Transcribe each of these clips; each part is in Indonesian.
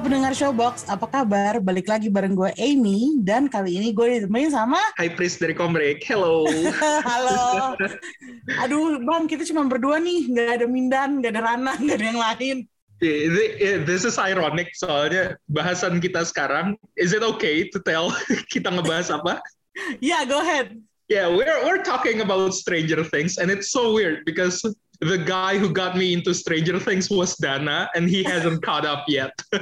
Pendengar Showbox, apa kabar? Balik lagi bareng gue Amy dan kali ini gue ditemenin sama Hai Pris dari Kombrek, hello. Halo. Aduh, Bang, kita cuma berdua nih, nggak ada Mindan, nggak ada Rana, nggak ada yang lain. This is ironic soalnya bahasan kita sekarang. Is it okay to tell kita ngebahas apa? Ya, yeah, go ahead. Yeah, we're we're talking about Stranger Things and it's so weird because the guy who got me into Stranger Things was Dana and he hasn't caught up yet.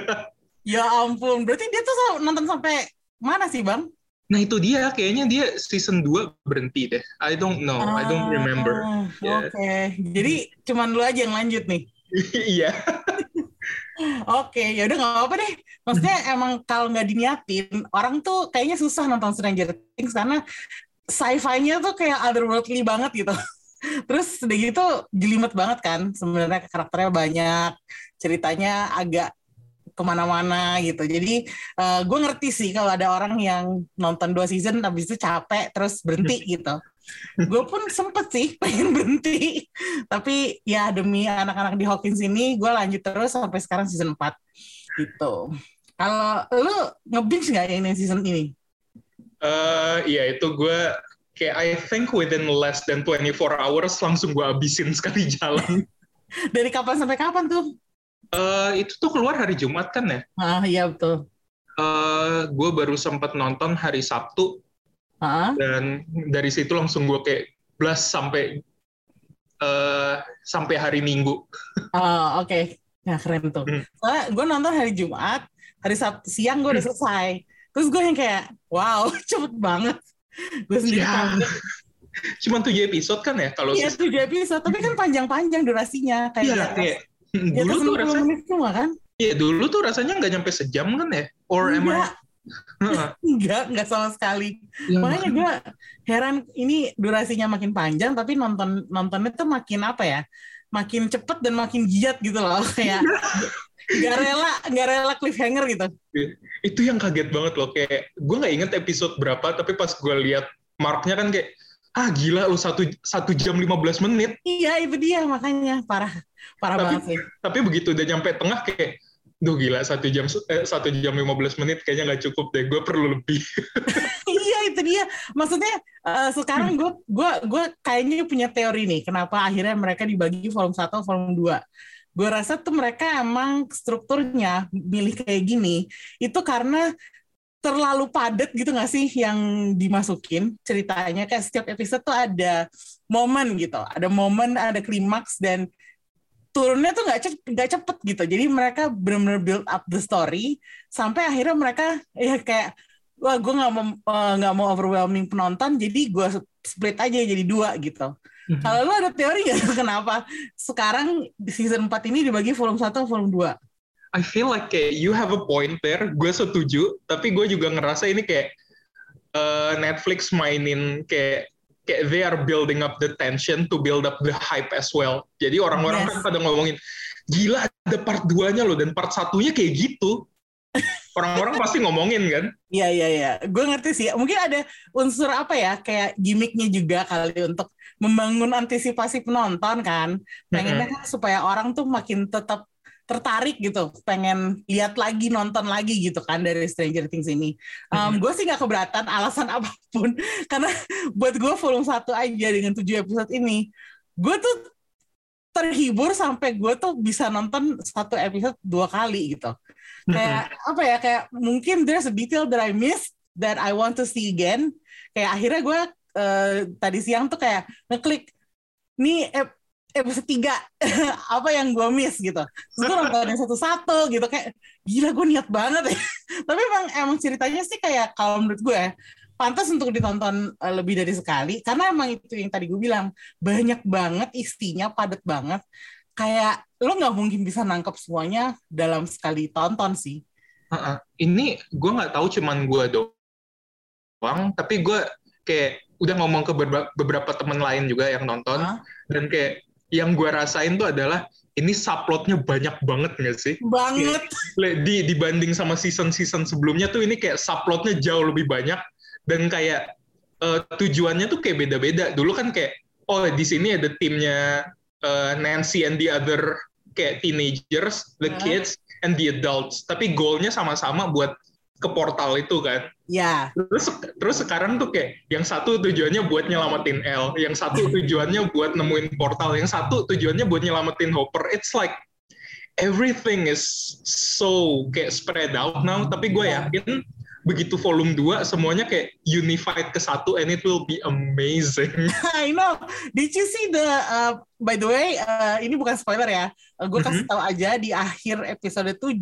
ya ampun, berarti dia tuh nonton sampai mana sih, Bang? Nah itu dia, kayaknya dia season 2 berhenti deh. I don't know, ah, I don't remember. Yeah. Oke, okay. jadi cuman lu aja yang lanjut nih. Iya. Oke, okay, ya udah nggak apa-apa deh. Maksudnya emang kalau nggak diniatin, orang tuh kayaknya susah nonton Stranger Things karena sci-fi-nya tuh kayak otherworldly banget gitu. Terus udah gitu jelimet banget kan sebenarnya karakternya banyak, ceritanya agak ke mana-mana gitu. Jadi uh, gue ngerti sih kalau ada orang yang nonton dua season habis itu capek terus berhenti gitu. gue pun sempet sih pengen berhenti, tapi ya demi anak-anak di Hawkins ini gue lanjut terus sampai sekarang season 4 gitu. Kalau lu nge nggak ini season ini? Uh, iya itu gue kayak I think within less than 24 hours langsung gue abisin sekali jalan. Dari kapan sampai kapan tuh? Uh, itu tuh keluar hari Jumat kan ya? Ah iya betul. Uh, gue baru sempat nonton hari Sabtu. Uh-huh. Dan dari situ langsung gue kayak blast sampai uh, sampai hari Minggu. Oh oke, okay. ya keren tuh. Hmm. Soalnya gue nonton hari Jumat, hari Sabtu siang gue udah hmm. selesai. Terus gue yang kayak, wow, cepet banget gue sendiri ya. Cuma tujuh episode kan ya kalau Iya tujuh episode, tapi kan panjang-panjang durasinya kayak. Iya kayak dulu tuh rasanya menit semua kan? Iya dulu tuh rasanya nggak nyampe sejam kan ya? Or am I? enggak, enggak sama sekali. Ya, Makanya. gue heran ini durasinya makin panjang tapi nonton nontonnya tuh makin apa ya? Makin cepet dan makin giat gitu loh. Kayak nggak rela nggak rela cliffhanger gitu. Itu yang kaget banget loh kayak gue nggak inget episode berapa tapi pas gue lihat marknya kan kayak ah gila lu satu satu jam 15 menit. Iya itu dia makanya. Parah parah tapi, banget sih. tapi begitu udah nyampe tengah kayak Duh gila satu jam eh, satu jam 15 menit kayaknya nggak cukup deh gue perlu lebih. Iya itu dia. Maksudnya uh, sekarang gue gue gue kayaknya punya teori nih kenapa akhirnya mereka dibagi volume 1 volume 2 gue rasa tuh mereka emang strukturnya milih kayak gini itu karena terlalu padat gitu gak sih yang dimasukin? Ceritanya kayak setiap episode tuh ada momen gitu ada momen ada klimaks dan turunnya tuh nggak cepet, gak cepet gitu jadi mereka benar-benar build up the story sampai akhirnya mereka ya kayak wah gue nggak mau eh, nggak uh, mau overwhelming penonton jadi gue split aja jadi dua gitu Mm-hmm. Kalau lu ada teori nggak kenapa sekarang di season 4 ini dibagi volume 1 volume 2? I feel like kayak you have a point there. Gue setuju, tapi gue juga ngerasa ini kayak uh, Netflix mainin kayak kayak they are building up the tension to build up the hype as well. Jadi orang-orang yes. kan pada ngomongin, gila ada part 2-nya loh dan part satunya kayak gitu. Orang-orang pasti ngomongin kan? Iya iya iya, gue ngerti sih. Mungkin ada unsur apa ya, kayak gimmicknya juga kali untuk membangun antisipasi penonton kan pengennya kan supaya orang tuh makin tetap tertarik gitu, pengen lihat lagi, nonton lagi gitu kan dari Stranger Things ini. Um, gue sih nggak keberatan alasan apa pun, karena buat gue volume satu aja dengan tujuh episode ini, gue tuh terhibur sampai gue tuh bisa nonton satu episode dua kali gitu. Kayak apa ya, kayak mungkin there's a detail that I missed that I want to see again. Kayak akhirnya gue uh, tadi siang tuh kayak ngeklik nih ep episode tiga. Apa yang gue miss gitu. Terus gue nontonin satu-satu gitu. Kayak gila gue niat banget. Ya tapi emang emang ceritanya sih kayak kalau menurut gue pantas untuk ditonton uh, lebih dari sekali. Karena emang itu yang tadi gue bilang banyak banget isinya padat banget. Kayak lo nggak mungkin bisa nangkep semuanya dalam sekali tonton sih. Uh -uh. ini gue nggak tahu cuman gue doang tapi gue kayak udah ngomong ke beberapa, beberapa teman lain juga yang nonton. Huh? dan kayak yang gue rasain tuh adalah ini subplotnya banyak banget nggak sih? Banget. Di dibanding sama season-season sebelumnya tuh ini kayak subplotnya jauh lebih banyak dan kayak eh, tujuannya tuh kayak beda-beda. Dulu kan kayak oh di sini ada timnya eh, Nancy and the other kayak teenagers, the kids and the adults. Tapi goalnya sama-sama buat ke portal itu kan. Ya. Terus terus sekarang tuh kayak yang satu tujuannya buat nyelamatin L, yang satu tujuannya buat nemuin portal, yang satu tujuannya buat nyelamatin Hopper. It's like everything is so kayak spread out now, tapi gue yakin begitu volume 2 semuanya kayak unified ke satu and it will be amazing. I know. Did you see the uh, by the way, uh, ini bukan spoiler ya. gue kasih tahu aja di akhir episode 7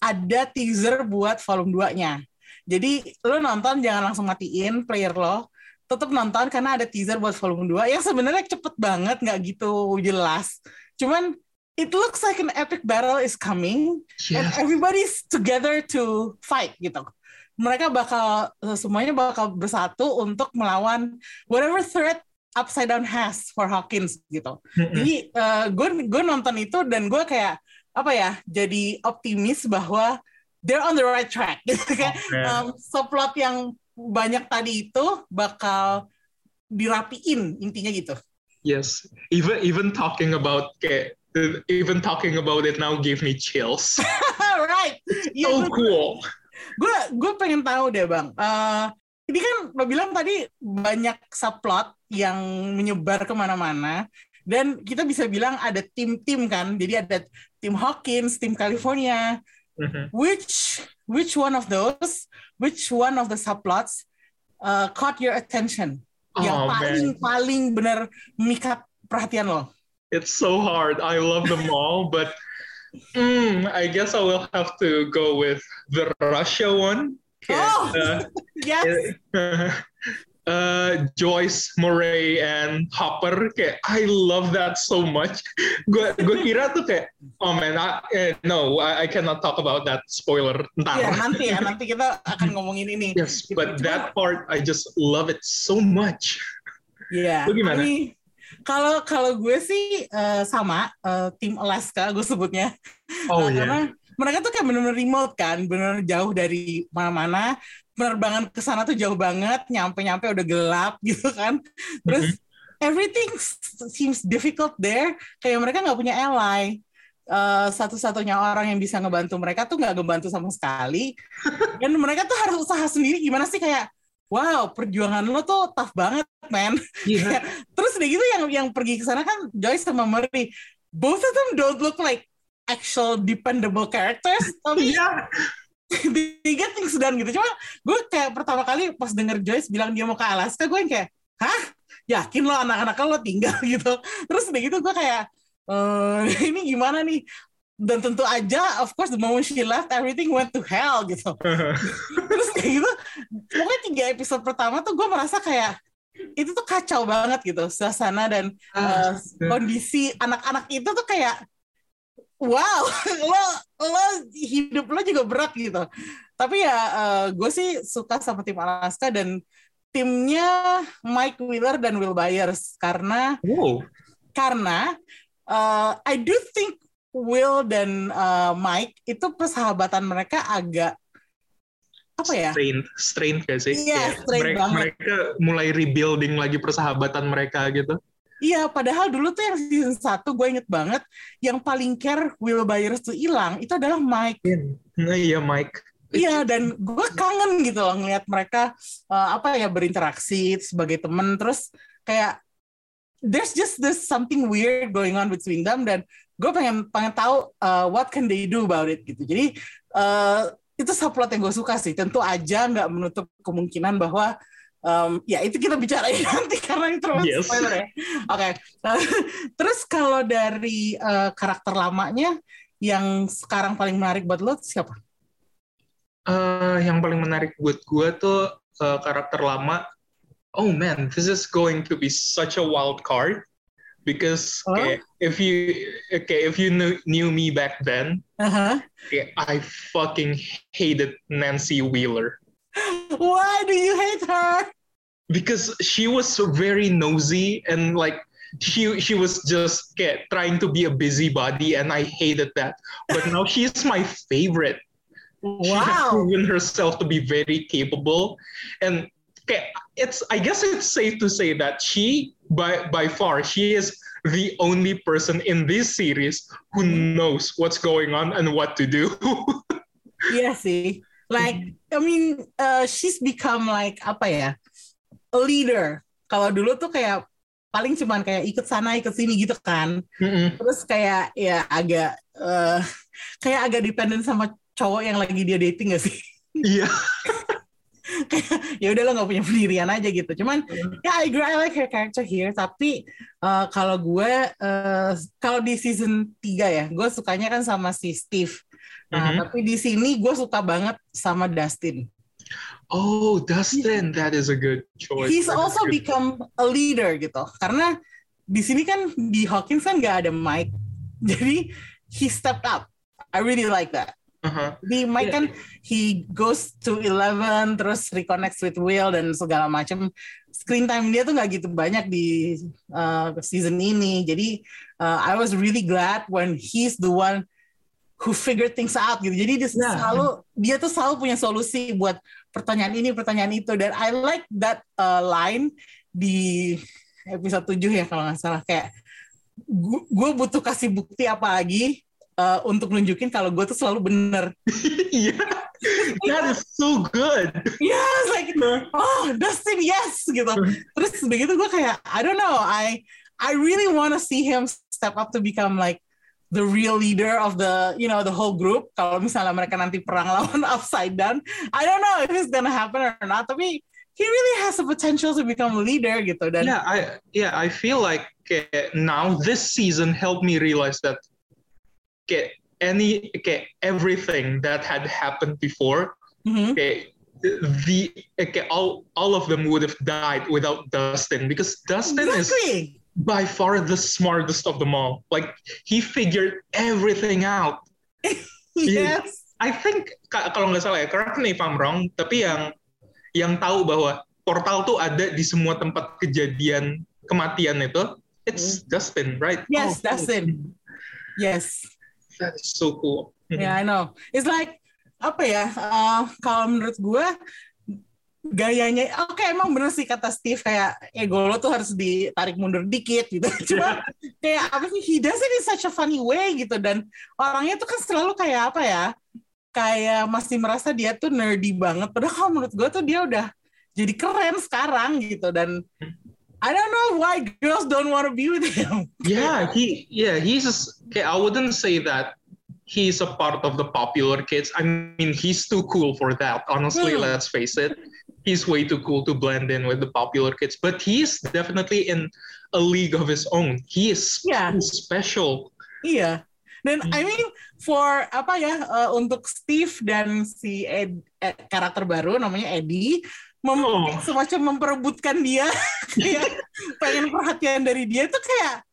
ada teaser buat volume 2-nya. Jadi lo nonton jangan langsung matiin player lo. Tetap nonton karena ada teaser buat volume 2 yang sebenarnya cepet banget nggak gitu jelas. Cuman it looks like an epic battle is coming and Yes. everybody's together to fight gitu. Mereka bakal semuanya bakal bersatu untuk melawan whatever threat Upside Down has for Hawkins gitu. Mm-mm. Jadi gue gue nonton itu dan gue kayak apa ya jadi optimis bahwa they're on the right track. Gitu. Kayak Oke. um, subplot yang banyak tadi itu bakal dirapiin intinya gitu. Yes. Even even talking about kayak even talking about it now gave me chills. right. Iya, so gue- cool. gue gue pengen tahu deh bang Eh, ini kan lo bilang tadi banyak subplot yang menyebar ke mana-mana dan kita bisa bilang ada tim-tim kan jadi ada tim Hawkins tim California Mhm. which which one of those which one of the subplots uh, caught your attention yang Oh, paling man. paling benar memikat perhatian lo It's so hard. I love them all, but mm, I guess I will have to go with the Russia one. Oh! uh, yes uh, Joyce, Murray, and Hopper. Kayak, I love that so much. Gue gue kira tuh kayak, oh man, I, eh, no, I, I cannot talk about that. Spoiler, ntar. ya nanti ya nanti kita akan ngomongin ini Yes, Gitu. but Cuma- that part, I just love it so much. Iya. Lu gimana? Ini kalau kalau gue sih eh, sama eh, tim Alaska gue sebutnya. Oh Eh, yeah. Karena mereka tuh kayak bener-bener remote kan, bener jauh dari mana-mana. Penerbangan ke sana tuh jauh banget, nyampe-nyampe udah gelap gitu kan. Terus everything s- seems difficult there. Kayak mereka nggak punya ally. Eh, satu-satunya orang yang bisa ngebantu mereka tuh nggak ngebantu sama sekali. Dan mereka tuh harus usaha sendiri. Gimana sih kayak, wow perjuangan lo tuh tough banget, man. Iya. Terus udah gitu yang yang pergi ke sana kan Joyce sama Murray. Both of them don't look like actual dependable characters, tapi they get things done gitu. Cuma gue kayak pertama kali pas denger Joyce bilang dia mau ke Alaska, gue yang kayak, hah? Yakin lo anak-anak lo tinggal gitu. Terus udah gitu gue kayak, eh ini gimana nih? Dan tentu aja, of course, the moment she left, everything went to hell gitu. Terus kayak gitu, pokoknya tiga episode pertama tuh gue merasa kayak, itu tuh kacau banget gitu, suasana dan uh, kondisi anak-anak itu tuh kayak wow lo lo hidup lo juga berat gitu tapi ya gue sih suka sama tim Alaska dan timnya Mike Wheeler dan Will Byers karena wow. karena uh, I do think Will dan uh, Mike itu persahabatan mereka agak apa ya strained, strained gak sih? Iya, Kayak strained mereka, banget. mereka mulai rebuilding lagi persahabatan mereka gitu. Iya, padahal dulu tuh yang season 1 gue inget banget yang paling care Will Byers tuh hilang itu adalah Mike. Nah iya Mike. Iya, dan gue kangen gitu loh ngeliat mereka uh, apa ya berinteraksi sebagai temen terus kayak there's just this something weird going on between them dan gue pengen pengen tahu uh, what can they do about it gitu. Jadi uh, itu subplot yang gue suka sih. Tentu aja nggak menutup kemungkinan bahwa um, ya itu kita bicarain nanti karena itu terlalu Yes. spoiler ya. Oke. Terus kalau dari uh, karakter lamanya yang sekarang paling menarik buat lo siapa? Eh, yang paling menarik buat gue tuh eh, karakter lama. Oh man, this is going to be such a wild card because Oh. kayak, if you okay, if you knew, knew me back then, Uh-huh. kayak, I fucking hated Nancy Wheeler Why do you hate her? because she was so very nosy and like she she was just trying to be a busybody and I hated that. But now she's my favorite. Wow. She has proven herself to be very capable, and kayak, it's I guess it's safe to say that she by by far she is the only person in this series who knows what's going on and what to do. Iya sih. Like, I mean, uh, she's become like apa ya, a leader. Kalau dulu tuh kayak paling cuman kayak ikut sana ikut sini gitu kan. Mm-mm. Terus kayak ya agak eh, kayak agak dependent sama cowok yang lagi dia dating gak sih? Iya. ya udah lo nggak punya pendirian aja gitu. Cuman ya I agree I like her character here. Tapi eh, kalau gue eh, kalau di season 3 ya, gue sukanya kan sama si Steve. Nah, Mhm. tapi di sini gue suka banget sama Dustin. Oh, Dustin, that is a good choice. He's That also become a leader gitu. Karena di sini kan di Hawkins kan nggak ada Mike. Jadi he stepped up. I really like that. Uh-huh. Di Mike Yeah. kan he goes to Eleven terus reconnects with Will dan segala macam. Screen time dia tuh nggak gitu banyak di uh, season ini. Jadi uh, I was really glad when he's the one who figured things out gitu. Jadi dia Yeah. selalu dia tuh selalu punya solusi buat pertanyaan ini, pertanyaan itu dan I like that uh, line di episode 7 ya kalau nggak salah kayak gue butuh kasih bukti apa lagi uh, untuk nunjukin kalau gue tuh selalu bener. yeah, that is so good. Yes, like oh Dustin yes gitu. Terus begitu gue kayak I don't know, I I really want to see him step up to become like the real leader of the you know the whole group. Kalau misalnya mereka nanti perang lawan Upside Down, I don't know if it's gonna happen or not. Tapi he really has the potential to become a leader gitu dan Yeah, I yeah, I feel like uh, now this season helped me realize that okay, any okay, everything that had happened before, Mhm. okay, the okay, all all of them would have died without Dustin because Dustin is exactly. By far the smartest of them all. Like he figured everything out. Yes. I think ka- kalau nggak salah ya, correct me if I'm wrong, tapi yang yang tahu bahwa portal tuh ada di semua tempat kejadian kematian itu, it's Dustin, right? Yes, Oh, Dustin. Yes. That is so cool. Yeah, I know. It's like apa ya? uh, kalau menurut gue gayanya, oke emang bener sih kata Steve kayak ego lo tuh harus ditarik mundur dikit gitu. Cuma kayak apa sih? He does it in such a funny way gitu dan orangnya tuh kan selalu kayak apa ya? Kayak masih merasa dia tuh nerdy banget. Padahal kalau menurut gue tuh dia udah jadi keren sekarang gitu dan I don't know why girls don't want to be with him. Yeah, he yeah he's just, okay. I wouldn't say that he's a part of the popular kids. I mean, he's too cool for that. Honestly, Hmm. let's face it. He's way too cool to blend in with the popular kids. But he's definitely in a league of his own. He is Yeah. special. Iya. Dan I mean for apa ya uh, untuk Steve dan si Ed, eh, karakter baru namanya Eddie mem- Oh. semacam memperebutkan dia kayak pengen perhatian dari dia tuh kayak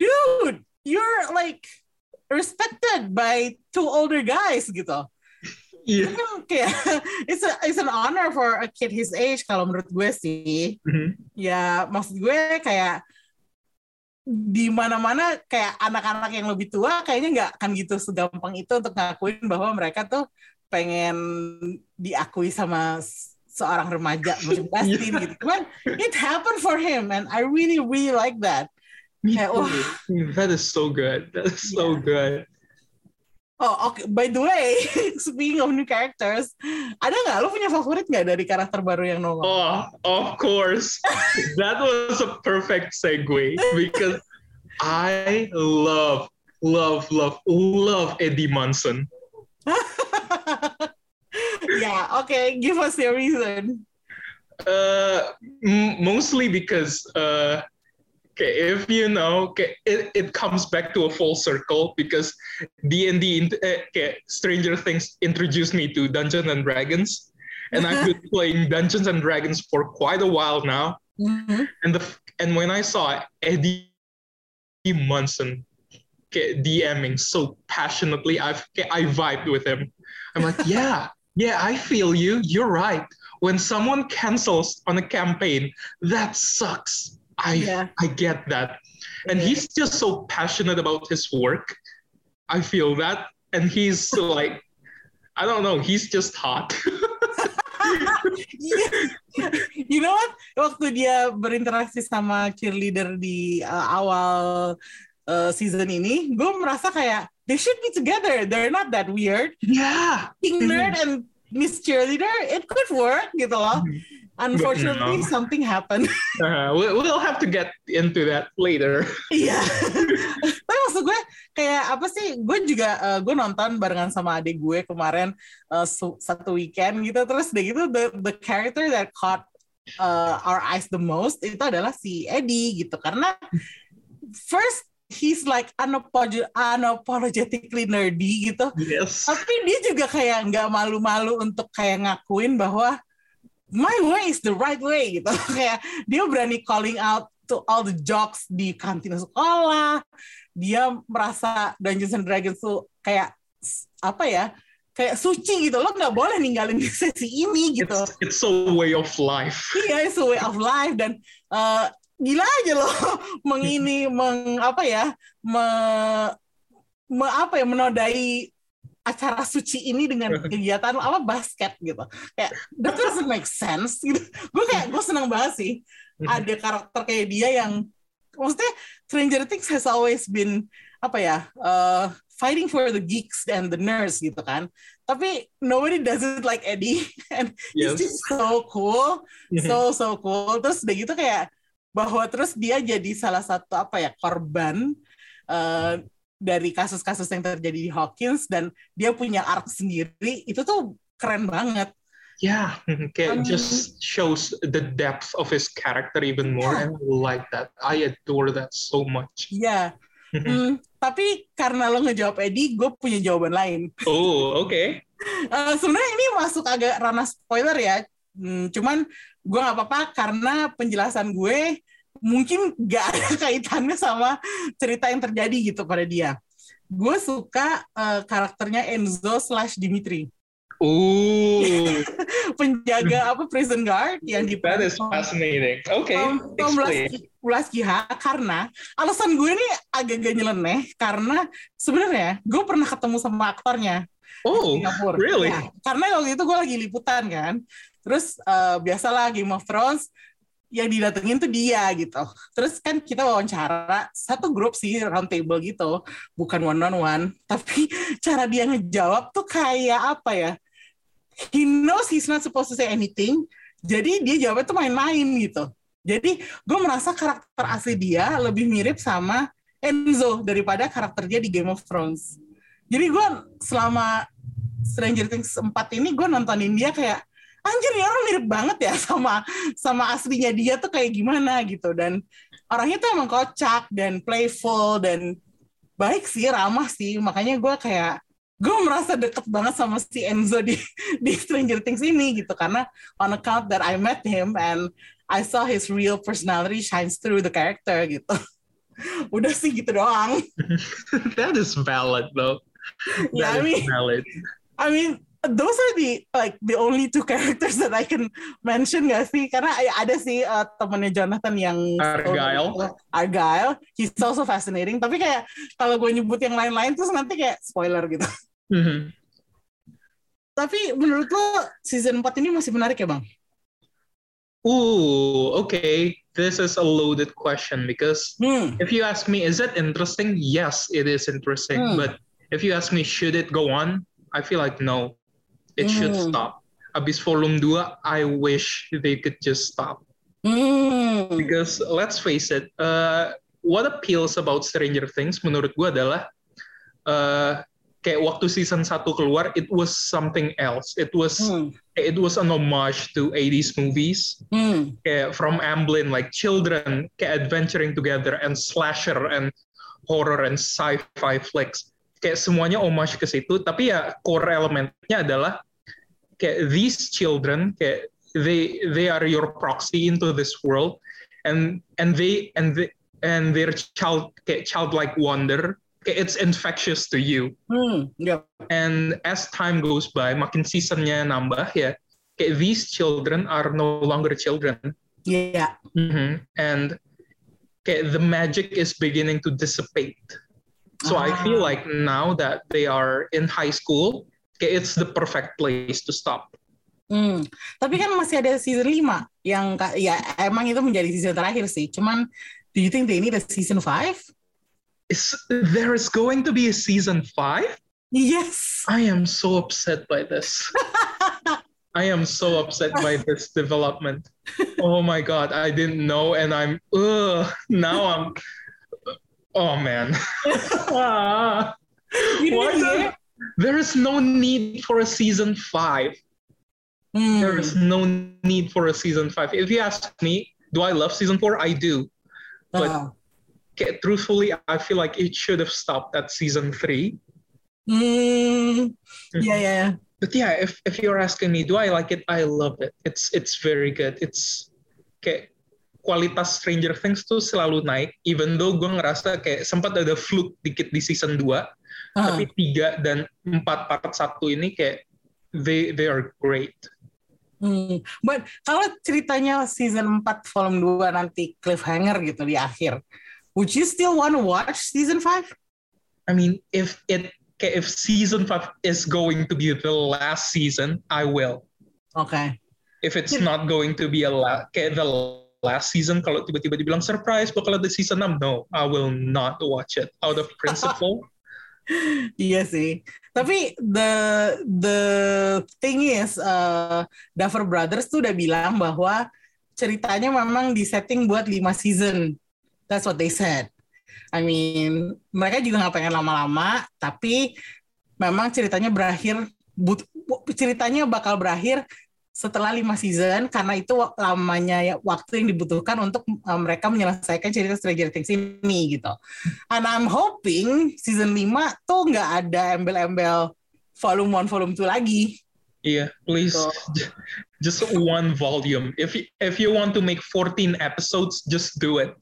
dude you're like respected by two older guys gitu. Yeah. Kan kayak it's a, it's an honor for a kid his age kalau menurut gue sih. Mhm. ya maksud gue kayak di mana-mana kayak anak-anak yang lebih tua kayaknya nggak akan gitu segampang itu untuk ngakuin bahwa mereka tuh pengen diakui sama seorang remaja macam Dustin gitu. Cuman it happened for him and I really really like that. Me Kayak, too. wah. That is so good. That is so good. Oh oke, by the way, speaking of new characters, ada nggak lo punya favorit nggak dari karakter baru yang nongol? Oh, of course. that was a perfect segue because I love, love, love, love Eddie Munson. yeah, okay, give us your reason. Uh, mostly because, uh, okay, if you know, okay, it, it comes back to a full circle because D and D, okay, Stranger Things introduced me to Dungeons and Dragons, and I've been playing Dungeons and Dragons for quite a while now. Mhm. and the and when I saw Eddie Munson okay, DMing so passionately, I I vibed with him. I'm like, yeah, yeah, I feel you. You're right. When someone cancels on a campaign, that sucks. I Yeah. I get that. And he's just so passionate about his work. I feel that. And he's like I don't know, he's just hot. you know what? Waktu dia berinteraksi sama cheerleader di uh, awal uh, season ini, gue merasa kayak they should be together. They're not that weird. yeah. King Nerd and Miss Cheerleader, it could work gitu loh. Unfortunately, no. something happened. Uh, we- we'll have to get into that later. Iya. Tapi maksud gue kayak apa sih? Gue juga uh, gue nonton barengan sama adik gue kemarin uh, satu weekend gitu. Terus deh gitu the the character that caught uh, our eyes the most itu adalah si Eddie gitu karena first he's like unapolog- unapologetically nerdy gitu. Yes. Tapi dia juga kayak nggak malu-malu untuk kayak ngakuin bahwa my way is the right way gitu. kayak dia berani calling out to all the jokes di kantin sekolah. Dia merasa Dungeons and Dragons tuh kayak apa ya? Kayak suci gitu. Lo nggak boleh ninggalin di sesi ini gitu. It's, it's a way of life. Iya, it's a way of life dan eh, gila aja loh mengini meng apa ya me, me- apa ya menodai acara suci ini dengan kegiatan apa basket gitu. Kayak that doesn't make sense gitu. Gue kayak gue seneng banget sih. Ada karakter kayak dia yang maksudnya Stranger Things has always been apa ya uh, fighting for the geeks and the nerds gitu kan. Tapi nobody does it like Eddie. And Yes. he's just so cool. So so cool. Terus udah gitu kayak bahwa terus dia jadi salah satu apa ya korban eh, dari kasus-kasus yang terjadi di Hawkins dan dia punya arc sendiri itu tuh keren banget Yeah, okay, Um, just shows the depth of his character even more, Yeah. and I like that. I adore that so much. ya Hmm, tapi karena lo ngejawab Eddie gue punya jawaban lain oh, okay. Eh, sebenarnya ini masuk agak ranah spoiler ya Hmm, cuman gue nggak apa-apa karena penjelasan gue mungkin gak ada kaitannya sama cerita yang terjadi gitu pada dia gue suka eh, karakternya Enzo slash Dimitri Ooh, penjaga apa prison guard yang di that is fascinating. Okay, Tom, Tom explain. Blaski- Blaskiha karena alasan gue ini agak-agak nyeleneh karena sebenarnya gue pernah ketemu sama aktornya Oh, Singapura. really? Ya, karena waktu itu gue lagi liputan kan. Terus eh, biasalah Game of Thrones yang didatengin tuh dia gitu. Terus kan kita wawancara satu grup sih round table gitu, bukan one on one. Tapi cara dia ngejawab tuh kayak apa ya? He knows he's not supposed to say anything. Jadi dia jawabnya tuh main-main gitu. Jadi gue merasa karakter asli dia lebih mirip sama Enzo daripada karakter dia di Game of Thrones. Jadi gue selama Stranger Things 4 ini gue nontonin dia kayak anjir ya orang mirip banget ya sama sama aslinya dia tuh kayak gimana gitu. Dan orangnya tuh emang kocak dan playful dan baik sih ramah sih. Makanya gue kayak gue merasa deket banget sama si Enzo di di Stranger Things ini gitu. Karena on account that I met him and I saw his real personality shines through the character gitu. Udah sih gitu doang. That is valid though. Yeah, That I is mean- valid. I mean, those are the like the only two characters that I can mention gak sih? Karena ya ada sih uh, temennya Jonathan yang Argyle. Argyle, he's also fascinating. Tapi kayak kalau gue nyebut yang lain-lain terus nanti kayak spoiler gitu. Mhm. Tapi menurut lo season 4 ini masih menarik ya bang? Ooh, okay. This is a loaded question because Hmm. if you ask me, is it interesting? Yes, it is interesting. Hmm. But if you ask me, should it go on? I feel like no. It should Hmm. stop. Abis volume 2, I wish they could just stop. Hmm. Because let's face it, uh, what appeals about Stranger Things menurut gue adalah uh, kayak waktu season 1 keluar, it was something else. It was Hmm. it was an homage to 80s movies. Hmm. kayak from Amblin like children kayak adventuring together and slasher and horror and sci-fi flicks kayak semuanya homage ke situ tapi ya core elementnya adalah kayak these children kayak they they are your proxy into this world and and they and they, and their child kayak childlike wonder kayak it's infectious to you Hmm. Yep. and as time goes by makin seasonnya nambah ya kayak these children are no longer children Yeah. Mhm. And kayak the magic is beginning to dissipate. So I feel Ah. like now that they are in high school, it's the perfect place to stop. Hmm. Tapi kan masih ada season 5 yang ya emang itu menjadi season terakhir sih. Cuman do you think they need a season 5? Is there is going to be a season five? Yes. I am so upset by this. I am so upset by this development. Oh my god, I didn't know, and I'm ugh, now I'm. Oh man. Why the- there is no need for a season five. Hmm. There is no need for a season five. If you ask me, do I love season four? I do. but-. Okay, truthfully, I feel like it should have stopped at season three. Hmm. Yeah, ya. But yeah, if if you're asking me, do I like it? I love it. It's it's very good. It's kayak kualitas Stranger Things tuh selalu naik. Even though gue ngerasa kayak sempat ada fluke dikit di season 2, Ah. tapi tiga dan empat part satu ini kayak they they are great. Hmm. But kalau ceritanya season 4 volume 2 nanti cliffhanger gitu di akhir, would you still want to watch season 5? I mean, if it kayak if season five is going to be the last season, I will. Oke. If it's not going to be a la- kayak the last season, kalau tiba-tiba dibilang surprise bakal ada season 6, no, I will not watch it out of principle. Iya sih. Tapi the the thing is, uh, Duffer Brothers tuh udah bilang bahwa ceritanya memang disetting buat 5 season. That's what they said. I mean, mereka juga nggak pengen lama-lama, tapi memang ceritanya berakhir, but, ceritanya bakal berakhir setelah lima season karena itu lamanya ya- waktu yang dibutuhkan untuk uh, mereka menyelesaikan cerita Stranger Things ini gitu. And I'm hoping season 5 tuh nggak ada embel-embel volume 1, volume 2 lagi. Yeah, please, So- j- just one volume. If y- if you want to make 14 episodes, just do it.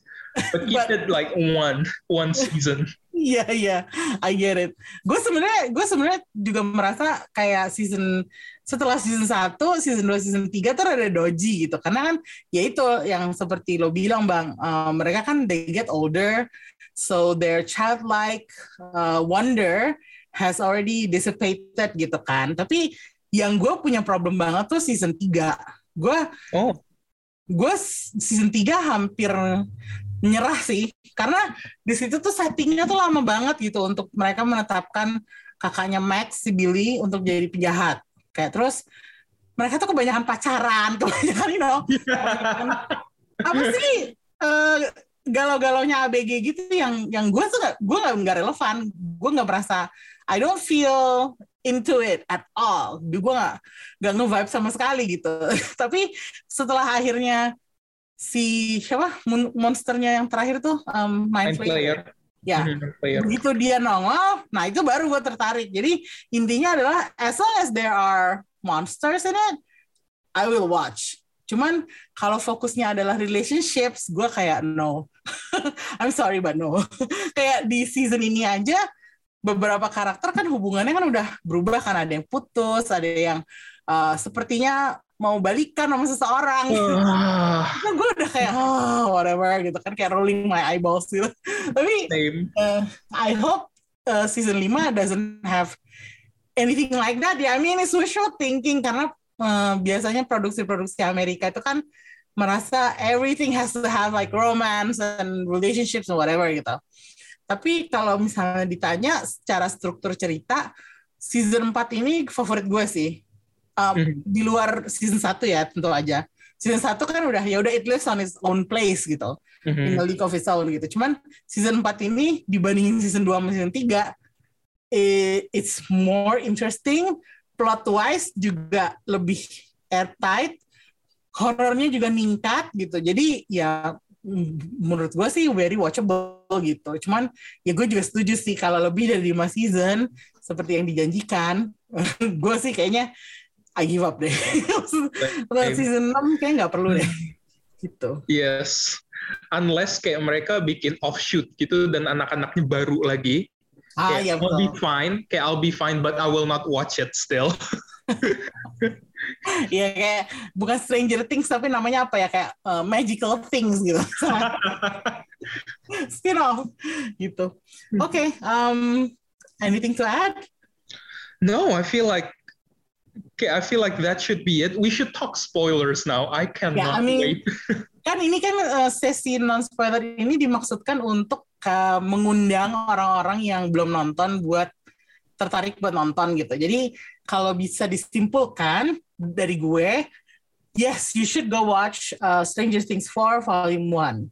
But keep But- it like one one season. Iya iya, I get it. Gue sebenarnya gue sebenarnya juga merasa kayak season setelah season 1, season 2, season 3 tuh ada doji gitu. Karena kan ya itu yang seperti lo bilang Bang, eh, mereka kan they get older so their childlike uh, wonder has already dissipated gitu kan. Tapi yang gue punya problem banget tuh season 3. Gue Oh, gue season 3 hampir nyerah sih karena di situ tuh settingnya tuh lama banget gitu untuk mereka menetapkan kakaknya Max si Billy untuk jadi penjahat kayak terus mereka tuh kebanyakan pacaran kebanyakan you know apa sih eh, galau-galaunya ABG gitu yang yang gue tuh gak, gue nggak nggak relevan gue nggak merasa I don't feel into it at all gue nggak nggak nge-vibe sama sekali gitu tapi setelah akhirnya si siapa mon- monsternya yang terakhir tuh um, Mind Mind Flayer. Player. Ya player. begitu dia nongol nah itu baru gue tertarik. Jadi intinya adalah as long as there are monsters in it I will watch. Cuman kalau fokusnya adalah relationships gue kayak no. I'm sorry but no. Kayak di season ini aja beberapa karakter kan hubungannya kan udah berubah kan. Ada yang putus ada yang uh, sepertinya mau balikan sama seseorang. Nah, gue udah kayak oh whatever gitu kan kayak rolling my eyeballs gitu. Tapi same. uh, I hope uh, season 5 doesn't have anything like that. Ya I mean it's wishful thinking karena uh, biasanya produksi-produksi Amerika itu kan merasa everything has to have like romance and relationships and whatever gitu. Tapi kalau misalnya ditanya secara struktur cerita season 4 ini favorit gue sih Um, Mhm. di luar season 1 ya tentu aja season 1 kan udah ya udah it lives on its own place gitu in Mhm. the league of its own gitu. Cuman season 4 ini dibandingin season 2 sama season 3 eh, it's more interesting, plot wise juga lebih airtight, horornya juga meningkat gitu. Jadi ya menurut gue sih very watchable gitu. Cuman ya gue juga setuju sih kalau lebih dari 5 season seperti yang dijanjikan, gue sih kayaknya I give up deh. Same. season 6 kayak nggak perlu deh. gitu. Yes. Unless kayak mereka bikin offshoot gitu dan anak-anaknya baru lagi. Ah Kayak, ya I'll be fine. Kayak I'll be fine, but I will not watch it still. Iya kayak bukan Stranger Things tapi namanya apa ya kayak uh, Magical Things gitu. spin off gitu. Oke, okay, um, anything to add? No, I feel like okay, I feel like that should be it. We should talk spoilers now. I cannot yeah, I mean, wait. kan ini kan uh, sesi non spoiler ini dimaksudkan untuk uh, mengundang orang-orang yang belum nonton buat tertarik buat nonton gitu. Jadi kalau bisa disimpulkan dari gue, yes, you should go watch uh, Stranger Things 4 Volume 1.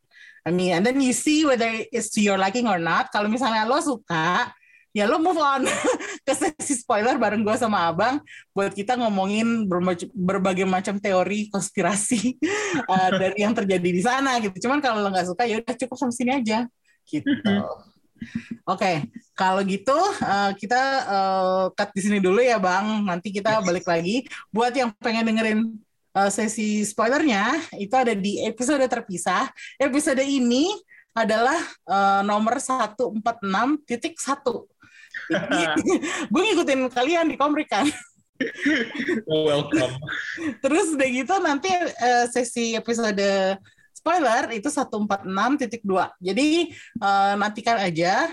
I mean, and then you see whether it's to your liking or not. Kalau misalnya lo suka, ya lo move on ke sesi spoiler bareng gue sama abang buat kita ngomongin berbagai macam teori konspirasi uh, dari yang terjadi di sana gitu. Cuman kalau lo nggak suka ya udah cukup sampai sini aja gitu. Oke, okay. kalau gitu uh, kita uh, cut di sini dulu ya Bang. Nanti kita balik lagi. Buat yang pengen dengerin uh, sesi spoilernya, itu ada di episode terpisah. Episode ini adalah uh, nomor 146.1. Gue ngikutin kalian di Komrik kan. Welcome. Terus udah gitu nanti uh, sesi episode spoiler itu 146.2. Jadi uh, nantikan aja.